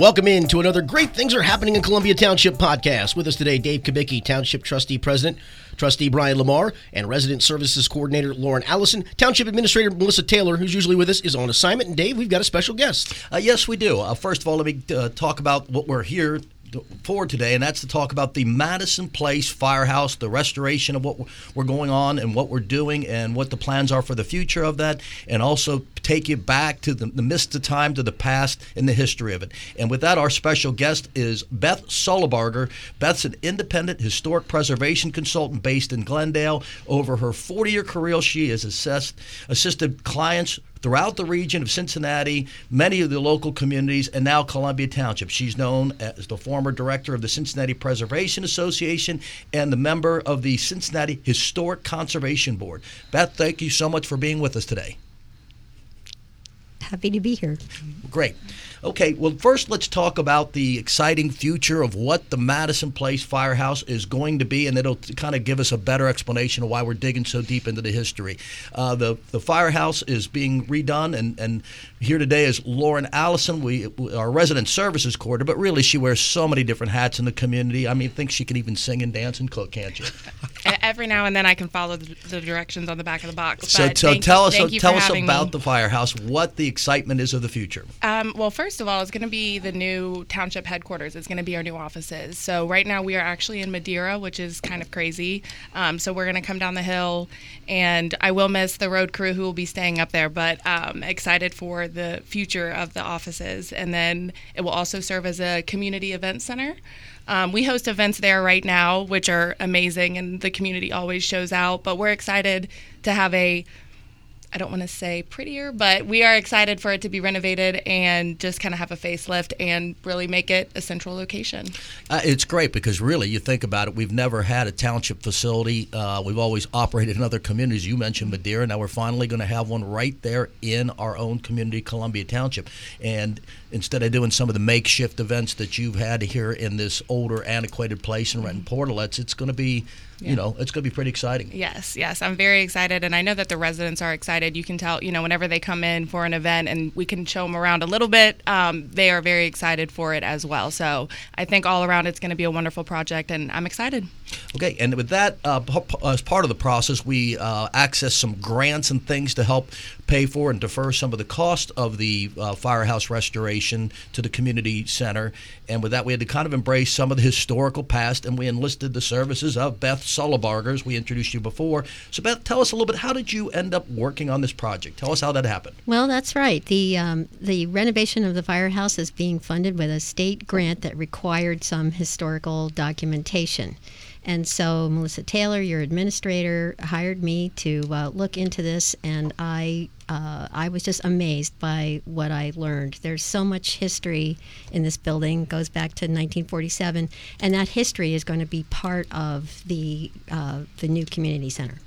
Welcome in to another Great Things Are Happening in Columbia Township podcast. With us today, Dave Kubicki, Township Trustee President, Trustee Brian Lamar, and Resident Services Coordinator Lauren Allison. Township Administrator Melissa Taylor, who's usually with us, is on assignment. And Dave, we've got a special guest. Uh, yes, we do. Uh, first of all, let me uh, talk about what we're here for today, and that's to talk about the Madison Place Firehouse, the restoration of what we're going on and what we're doing, and what the plans are for the future of that, and also take you back to the, the mist of time to the past and the history of it. And with that, our special guest is Beth Sullebarger. Beth's an independent historic preservation consultant based in Glendale. Over her 40 year career, she has assessed, assisted clients throughout the region of Cincinnati, many of the local communities, and now Columbia Township. She's known as the former director of the Cincinnati Preservation Association and the member of the Cincinnati Historic Conservation Board. Beth, thank you so much for being with us today. Happy to be here. Great. Okay, well, first let's talk about the exciting future of what the Madison Place Firehouse is going to be, and it'll kind of give us a better explanation of why we're digging so deep into the history. Uh, the the firehouse is being redone, and, and here today is Lauren Allison, we our resident services coordinator, but really she wears so many different hats in the community. I mean, I think she can even sing and dance and cook, can't you? Every now and then I can follow the, the directions on the back of the box. So, so tell you, us tell us about me. the firehouse, what the excitement is of the future. Um, well, first of all, it's going to be the new township headquarters. It's going to be our new offices. So right now we are actually in Madeira, which is kind of crazy. Um, so we're going to come down the hill, and I will miss the road crew who will be staying up there, but um, excited for the future of the offices. And then it will also serve as a community event center. Um, we host events there right now, which are amazing, and the community always shows out. But we're excited to have a I don't want to say prettier, but we are excited for it to be renovated and just kind of have a facelift and really make it a central location. Uh, it's great because really, you think about it, we've never had a township facility. Uh, we've always operated in other communities. You mentioned Madeira. Now we're finally going to have one right there in our own community, Columbia Township. And instead of doing some of the makeshift events that you've had here in this older, antiquated place in Renton Portalets, it's going to be, you know, it's going to be pretty exciting. Yes, yes, I'm very excited, and I know that the residents are excited. You can tell, you know, whenever they come in for an event and we can show them around a little bit, um, they are very excited for it as well. So I think all around it's going to be a wonderful project, and I'm excited. Okay, and with that, uh, as part of the process, we uh, access some grants and things to help pay for and defer some of the cost of the uh, firehouse restoration to the community center. And with that, we had to kind of embrace some of the historical past, and we enlisted the services of Beth Sullebargers. We introduced you before. So, Beth, tell us a little bit. How did you end up working on this project? Tell us how that happened. Well, that's right. The um, the renovation of the firehouse is being funded with a state grant that required some historical documentation. And so Melissa Taylor, your administrator, hired me to uh, look into this, and I uh, I was just amazed by what I learned. There's so much history in this building, goes back to 1947, and that history is going to be part of the uh, the new community center.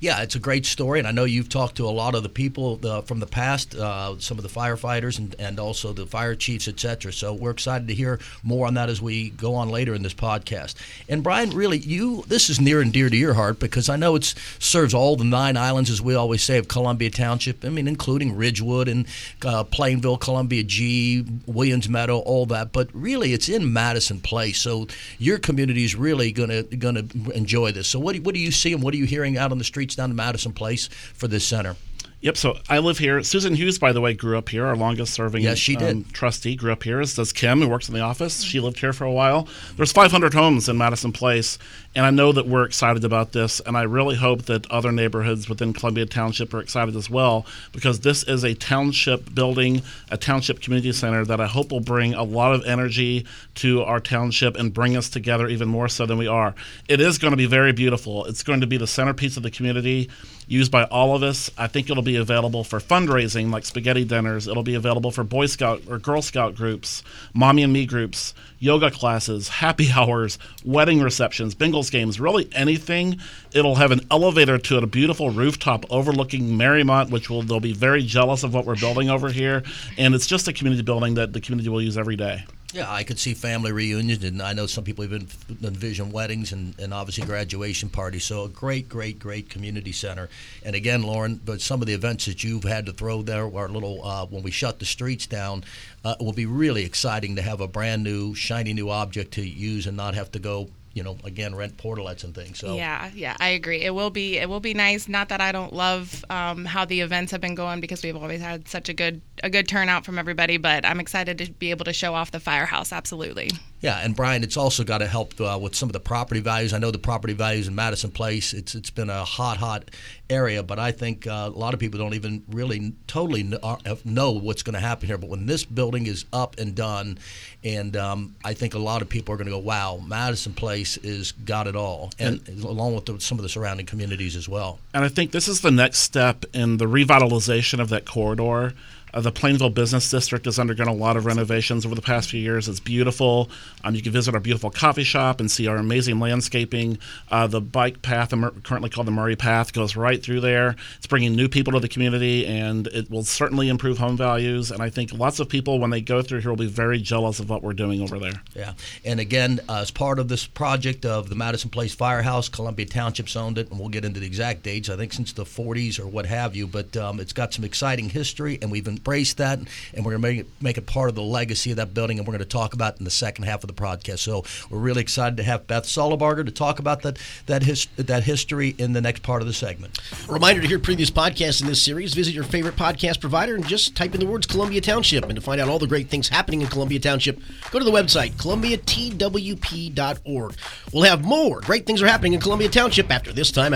Yeah, it's a great story, and I know you've talked to a lot of the people uh, from the past, uh, some of the firefighters, and, and also the fire chiefs, et cetera. So we're excited to hear more on that as we go on later in this podcast. And Brian, really, you this is near and dear to your heart because I know it serves all the nine islands, as we always say, of Columbia Township. I mean, including Ridgewood and uh, Plainville, Columbia G, Williams Meadow, all that. But really, it's in Madison Place, so your community is really gonna gonna enjoy this. So what do, what do you see and what are you hearing out on the streets down to Madison Place for this center? Yep. So I live here. Susan Hughes, by the way, grew up here. Our longest serving Yes, she did. um, trustee grew up here. As does Kim, who works in the office. She lived here for a while. There's 500 homes in Madison Place, and I know that we're excited about this. And I really hope that other neighborhoods within Columbia Township are excited as well, because this is a township building, a township community center that I hope will bring a lot of energy to our township and bring us together even more so than we are. It is going to be very beautiful. It's going to be the centerpiece of the community used by all of us. I think it'll be available for fundraising like spaghetti dinners. It'll be available for Boy Scout or Girl Scout groups, Mommy and Me groups, yoga classes, happy hours, wedding receptions, Bengals games, really anything. It'll have an elevator to it, a beautiful rooftop overlooking Mariemont, which will they'll be very jealous of what we're building over here. And it's just a community building that the community will use every day. Yeah, I could see family reunions, and I know some people even envision weddings and, and obviously graduation parties. So a great, great, great community center. And again, Lauren, but some of the events that you've had to throw there, our little uh, when we shut the streets down, uh, will be really exciting to have a brand new, shiny new object to use and not have to go you know, again, rent portalets and things. So yeah, yeah, I agree. It will be it will be nice. Not that I don't love um, how the events have been going because we've always had such a good a good turnout from everybody. But I'm excited to be able to show off the firehouse. Absolutely. Yeah, and Brian, it's also got to help uh, with some of the property values. I know the property values in Madison Place. It's it's been a hot, hot area, but I think uh, a lot of people don't even really totally uh, know what's going to happen here. But when this building is up and done, and um, I think a lot of people are going to go, "Wow, Madison Place is got it all," and, and along with the, some of the surrounding communities as well. And I think this is the next step in the revitalization of that corridor. Uh, the Plainville Business District has undergone a lot of renovations over the past few years. It's beautiful. Um, you can visit our beautiful coffee shop and see our amazing landscaping. Uh, the bike path, currently called the Murray Path, goes right through there. It's bringing new people to the community, and it will certainly improve home values. And I think lots of people, when they go through here, will be very jealous of what we're doing over there. Yeah. And again, uh, as part of this project of the Madison Place Firehouse, Columbia Township's owned it, and we'll get into the exact dates, I think since the 40s or what have you. But um, it's got some exciting history, and we've been embrace that, and we're going to make it, make it part of the legacy of that building, and we're going to talk about it in the second half of the podcast. So we're really excited to have Beth Sullebarger to talk about that that his, that history in the next part of the segment. A reminder to hear previous podcasts in this series, visit your favorite podcast provider and just type in the words Columbia Township. And to find out all the great things happening in Columbia Township, go to the website columbiatwp.org. We'll have more great things are happening in Columbia Township after this time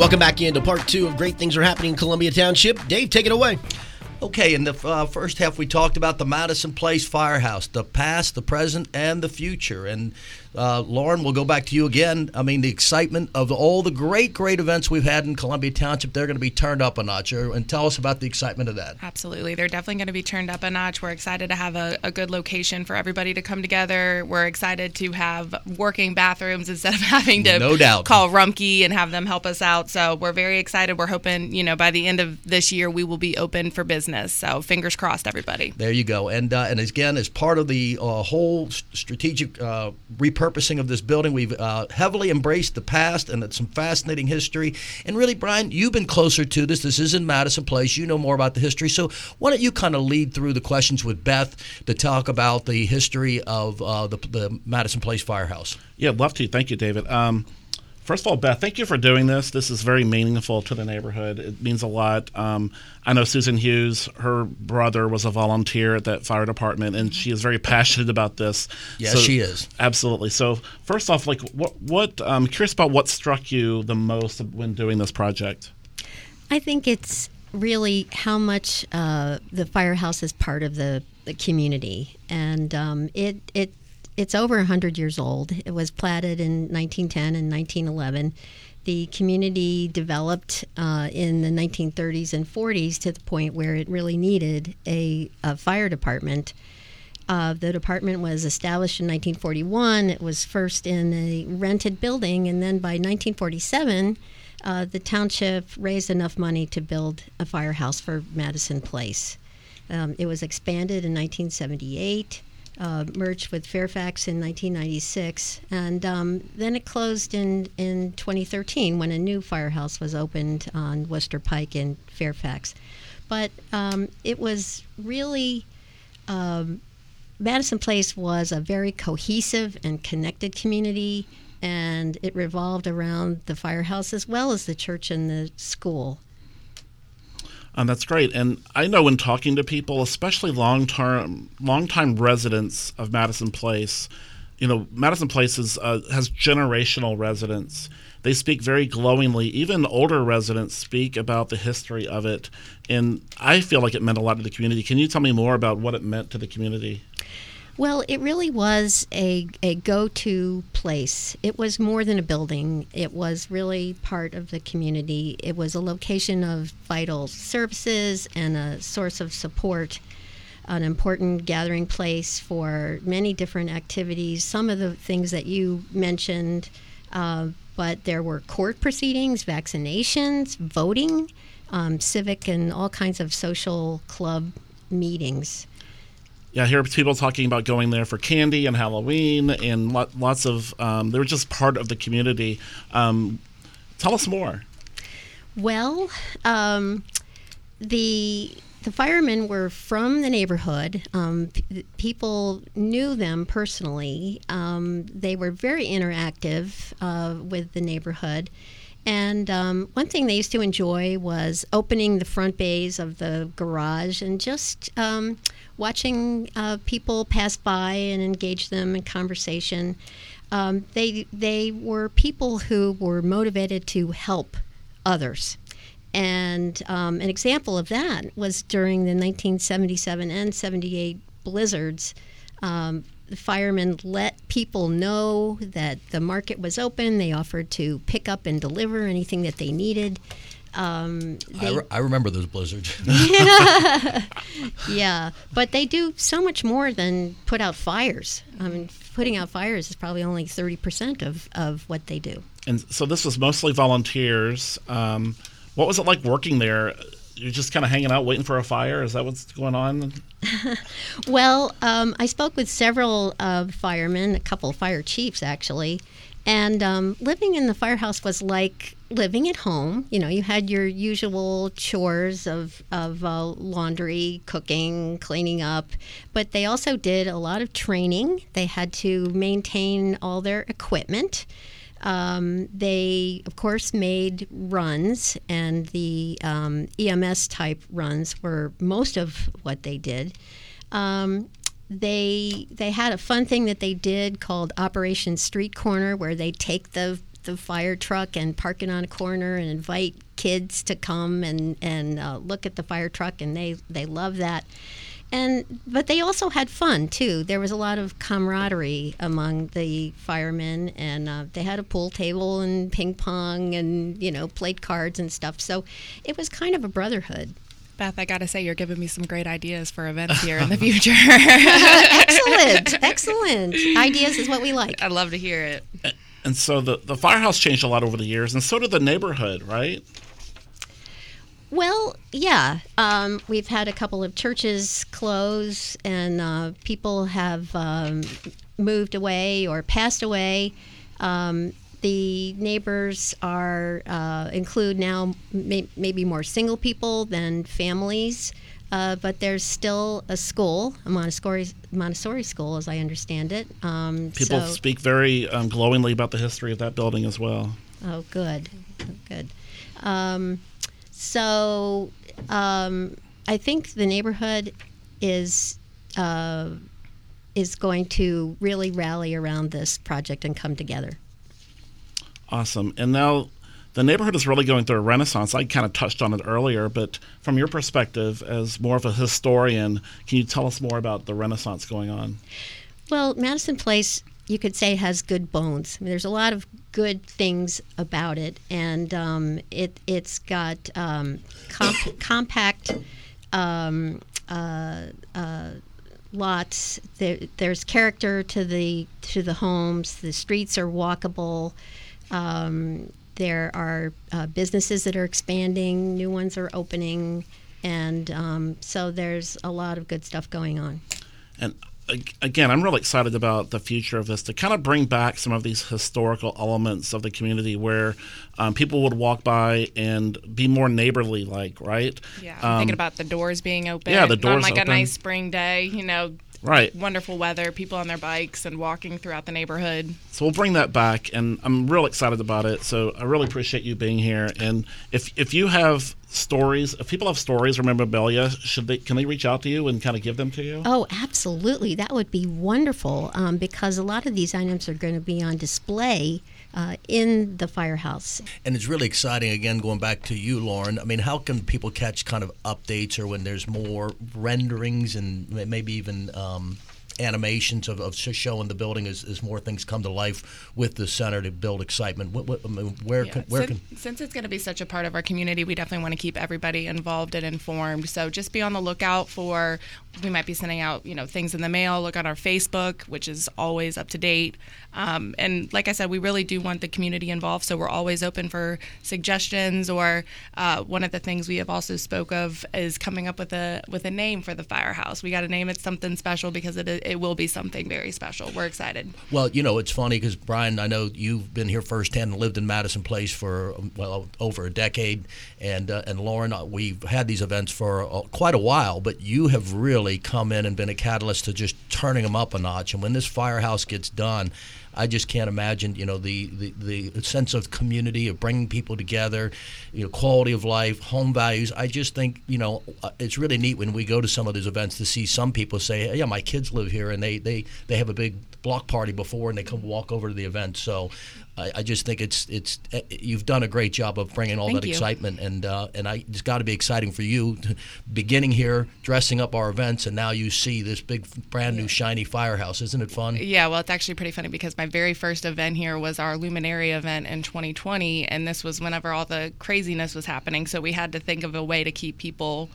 Welcome back into part two of Great Things Are Happening in Columbia Township. Dave, take it away. Okay, in the uh, first half, we talked about the Madison Place Firehouse, the past, the present, and the future. And uh, Lauren, we'll go back to you again. I mean, the excitement of all the great, great events we've had in Columbia Township, they're going to be turned up a notch. And tell us about the excitement of that. Absolutely. They're definitely going to be turned up a notch. We're excited to have a, a good location for everybody to come together. We're excited to have working bathrooms instead of having to no doubt. call Rumpke and have them help us out. So we're very excited. We're hoping, you know, by the end of this year, we will be open for business. So fingers crossed, everybody. There you go. And, uh, and again, as part of the uh, whole strategic uh, repurposing of this building, building. We've uh, heavily embraced the past and it's some fascinating history. And really, Brian, you've been closer to this. This is in Madison Place. You know more about the history. So why don't you kind of lead through the questions with Beth to talk about the history of uh, the, the Madison Place Firehouse? Yeah, love to. Thank you, David. Um, First of all, Beth, thank you for doing this. This is very meaningful to the neighborhood. It means a lot. Um, I know Susan Hughes, her brother was a volunteer at that fire department, and she is very passionate about this. Yes, so, she is. Absolutely. So, first off, like, what, what, I'm curious about what struck you the most when doing this project? I think it's really how much uh, the firehouse is part of the, the community, and um, it it it's over 100 years old. It was platted in 1910 and 1911. The community developed uh, in the 1930s and 40s to the point where it really needed a, a fire department. Uh, the department was established in 1941. It was first in a rented building, and then by 1947, uh, the township raised enough money to build a firehouse for Madison Place. Um, it was expanded in 1978 uh, merged with Fairfax in 1996, and um, then it closed in in 2013 when a new firehouse was opened on Wooster Pike in Fairfax. But um, it was really um, Madison Place was a very cohesive and connected community, and it revolved around the firehouse as well as the church and the school. Um, that's great. And I know when talking to people, especially long term, long time residents of Madison Place, you know, Madison Place is, uh, has generational residents. They speak very glowingly. Even older residents speak about the history of it. And I feel like it meant a lot to the community. Can you tell me more about what it meant to the community? Well, it really was a, a go to place. It was more than a building, it was really part of the community. It was a location of vital services and a source of support, an important gathering place for many different activities. Some of the things that you mentioned. Uh, but there were court proceedings, vaccinations, voting, um, civic, and all kinds of social club meetings. Yeah, I hear people talking about going there for candy and Halloween and lo- lots of. Um, they were just part of the community. Um, tell us more. Well, um, the the firemen were from the neighborhood. Um, p- people knew them personally. Um, they were very interactive uh, with the neighborhood. And um, one thing they used to enjoy was opening the front bays of the garage and just um, watching uh, people pass by and engage them in conversation. Um, they they were people who were motivated to help others. And um, an example of that was during the 1977 and 78 blizzards. The firemen let people know that the market was open. They offered to pick up and deliver anything that they needed. Um, I, re- I remember those blizzards. yeah, but they do so much more than put out fires. I mean, putting out fires is probably only 30% of, of what they do. And so this was mostly volunteers. Um, what was it like working there? You're just kind of hanging out, waiting for a fire. Is that what's going on? Well, um, I spoke with several uh, firemen, a couple of fire chiefs actually, and um, living in the firehouse was like living at home. You know, you had your usual chores of, of uh, laundry, cooking, cleaning up, but they also did a lot of training. They had to maintain all their equipment. Um, they, of course, made runs, and the um, EMS type runs were most of what they did. Um, they they had a fun thing that they did called Operation Street Corner, where they take the the fire truck and park it on a corner and invite kids to come and and uh, look at the fire truck, and they they love that. And but they also had fun too. There was a lot of camaraderie among the firemen, and uh, they had a pool table and ping pong and you know played cards and stuff. So it was kind of a brotherhood. Beth, I gotta say, you're giving me some great ideas for events here in the future. excellent, excellent. Ideas is what we like. I'd love to hear it. And so the, the firehouse changed a lot over the years, and so did the neighborhood, right? Well, yeah. Um, we've had a couple of churches close, and uh, people have um, moved away or passed away. Um, the neighbors are uh, include now may, maybe more single people than families, uh, but there's still a school, a Montessori Montessori school, as I understand it. Um, People so- speak very um, glowingly about the history of that building as well. Oh, good, Oh, good. So um, I think the neighborhood is uh, is going to really rally around this project and come together. Awesome. And now the neighborhood is really going through a renaissance. I kind of touched on it earlier, but from your perspective as more of a historian, can you tell us more about the renaissance going on? Well, Madison Place, you could say, has good bones. I mean, there's a lot of good things about it, and um, it it's got um, comp- compact um, uh, uh, lots. There, there's character to the to the homes. The streets are walkable. Um, there are uh, businesses that are expanding. New ones are opening, and um, so there's a lot of good stuff going on. And again, I'm really excited about the future of this to kind of bring back some of these historical elements of the community where um, people would walk by and be more neighborly like, right? Yeah, I'm Um, thinking about the doors being open. yeah, the doors on like open. a nice spring day. You know, Right. wonderful weather, people on their bikes and walking throughout the neighborhood. So we'll bring that back, and I'm real excited about it. So I really appreciate you being here. And if if you have stories, if people have stories or memorabilia, should they can they reach out to you and kind of give them to you? Oh, absolutely. That would be wonderful um, because a lot of these items are going to be on display uh, in the firehouse. And it's really exciting, again, going back to you, Lauren. I mean, how can people catch kind of updates or when there's more renderings and maybe even um, animations of, of showing the building as, as more things come to life with the center to build excitement. What, what, I mean, where Yeah, can, where since, can since it's going to be such a part of our community, we definitely want to keep everybody involved and informed. So just be on the lookout for. We might be sending out, you know, things in the mail. Look on our Facebook, which is always up to date. Um, and like I said, we really do want the community involved. So we're always open for suggestions. Or uh, one of the things we have also spoke of is coming up with a with a name for the firehouse. We got to name it something special because it it will be something very special. We're excited. Well, you know, it's funny because Brian, I know you've been here firsthand and lived in Madison Place for well over a decade, and uh, and Lauren, uh, we've had these events for uh, quite a while, but you have really come in and been a catalyst to just turning them up a notch. And when this firehouse gets done. I just can't imagine, you know, the, the, the sense of community of bringing people together, you know, quality of life, home values. I just think, you know, uh, it's really neat when we go to some of these events to see some people say, yeah, my kids live here and they, they, they have a big block party before and they come walk over to the event. So I, I just think it's it's eh, you've done a great job of bringing all Thank that you. excitement and uh, and I it's got to be exciting for you, beginning here, dressing up our events, and now you see this big brand new shiny firehouse. Isn't it fun? Yeah, well, it's actually pretty funny because my very first event here was our Luminary event in 2020, and this was whenever all the craziness was happening. So we had to think of a way to keep people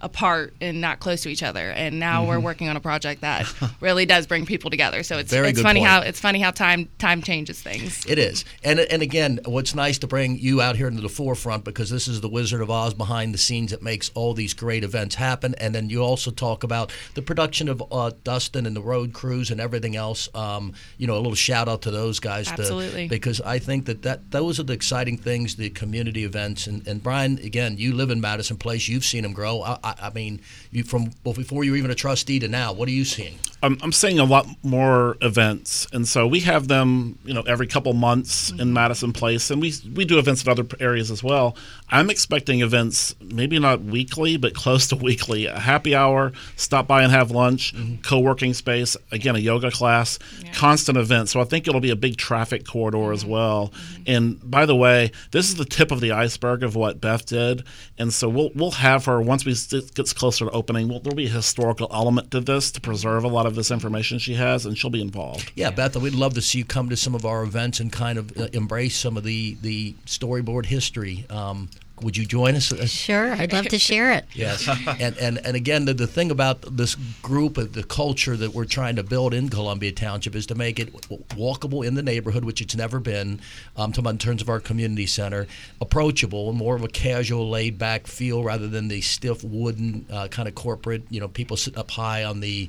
apart and not close to each other. And now we're working on a project that really does bring people together. So it's Mm-hmm. Very it's funny point. how it's funny how time time changes things. It is, and and again, what's nice to bring you out here into the forefront because this is the Wizard of Oz behind the scenes that makes all these great events happen. And then you also talk about the production of uh, Dustin and the road crews and everything else. Um, you know, a little shout out to those guys, to- Absolutely. because I think that, that those are the exciting things, the community events. And, and Brian, again, you live in Madison Place, you've seen them grow. I, I, I mean, you from well, before you were even a trustee to now, what are you seeing? I'm, I'm seeing a lot more events, and so we have them, you know, every couple months in mm-hmm. Madison Place, and we we do events in other areas as well. I'm expecting events, maybe not weekly, but close to weekly. A happy hour, stop by and have lunch, mm-hmm. co-working space, again a yoga class, constant events. So I think it'll be a big traffic corridor as mm-hmm. well. And by the way, this is the tip of the iceberg of what Beth did, and so we'll we'll have her once we it gets closer to opening. We'll, there'll be a historical element to this to preserve a lot of this information she has, and she'll be involved. Yeah, Beth, we'd love to see you come to some of our events and kind of uh, embrace some of the, the storyboard history. Um, would you join us? Uh, Sure, I'd love to share it. Yes, and, and and again, the, the thing about this group, of the culture that we're trying to build in Columbia Township is to make it walkable in the neighborhood, which it's never been. Um, talking in terms of our community center, approachable, more of a casual, laid back feel rather than the stiff wooden uh, kind of corporate. You know, people sitting up high on the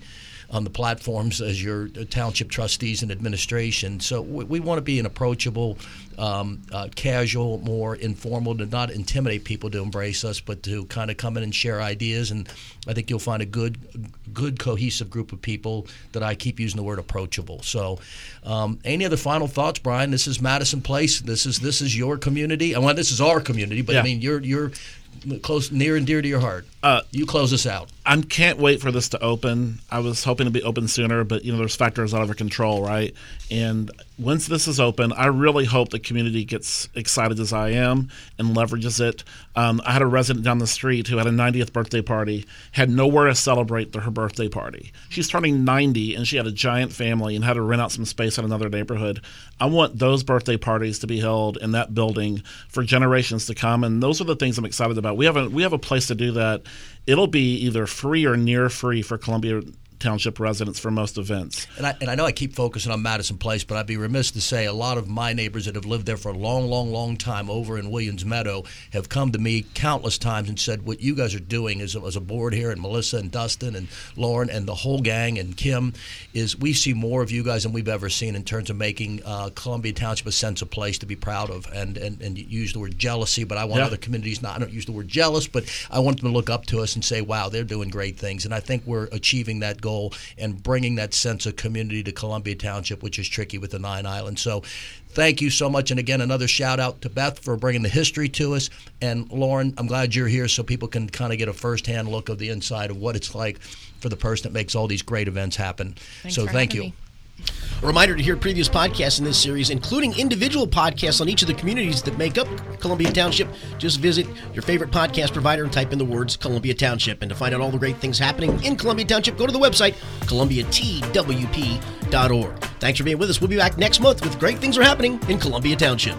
on the platforms as your township trustees and administration. So we, we want to be an approachable, um, uh, casual, more informal, to not intimidate people to embrace us, but to kind of come in and share ideas. And I think you'll find a good, good cohesive group of people that I keep using the word approachable. So, um, any other final thoughts, Brian? This is Madison Place. This is this is your community. I well, this is our community, but I mean you're you're close, near and dear to your heart. Uh, you close us out. I can't wait for this to open. I was hoping to be open sooner, but you know, there's factors out of our control, right? And once this is open, I really hope the community gets excited as I am and leverages it. Um, I had a resident down the street who had a 90th birthday party, had nowhere to celebrate her birthday party. She's turning 90 and she had a giant family and had to rent out some space in another neighborhood. I want those birthday parties to be held in that building for generations to come, and those are the things I'm excited about. We have a we have a place to do that. It'll be either free or near free for Columbia Township residents for most events. And I, and I know I keep focusing on Madison Place, but I'd be remiss to say a lot of my neighbors that have lived there for a long, long, long time over in Williams Meadow have come to me countless times and said, What you guys are doing as a, as a board here, and Melissa and Dustin and Lauren and the whole gang and Kim, is we see more of you guys than we've ever seen in terms of making uh, Columbia Township a sense of place to be proud of. And, and, and you use the word jealousy, but I want Yeah. other communities not, I don't use the word jealous, but I want them to look up to us and say, Wow, they're doing great things. And I think we're achieving that goal and bringing that sense of community to Columbia Township, which is tricky with the Nine Islands. So, thank you so much. And again, another shout out to Beth for bringing the history to us. And Lauren, I'm glad you're here so people can kind of get a firsthand look of the inside of what it's like for the person that makes all these great events happen. Thanks so, thank you. me. A reminder to hear previous podcasts in this series, including individual podcasts on each of the communities that make up Columbia Township. Just visit your favorite podcast provider and type in the words Columbia Township. And to find out all the great things happening in Columbia Township, go to the website columbiatwp.org. Thanks for being with us. We'll be back next month with great things are happening in Columbia Township.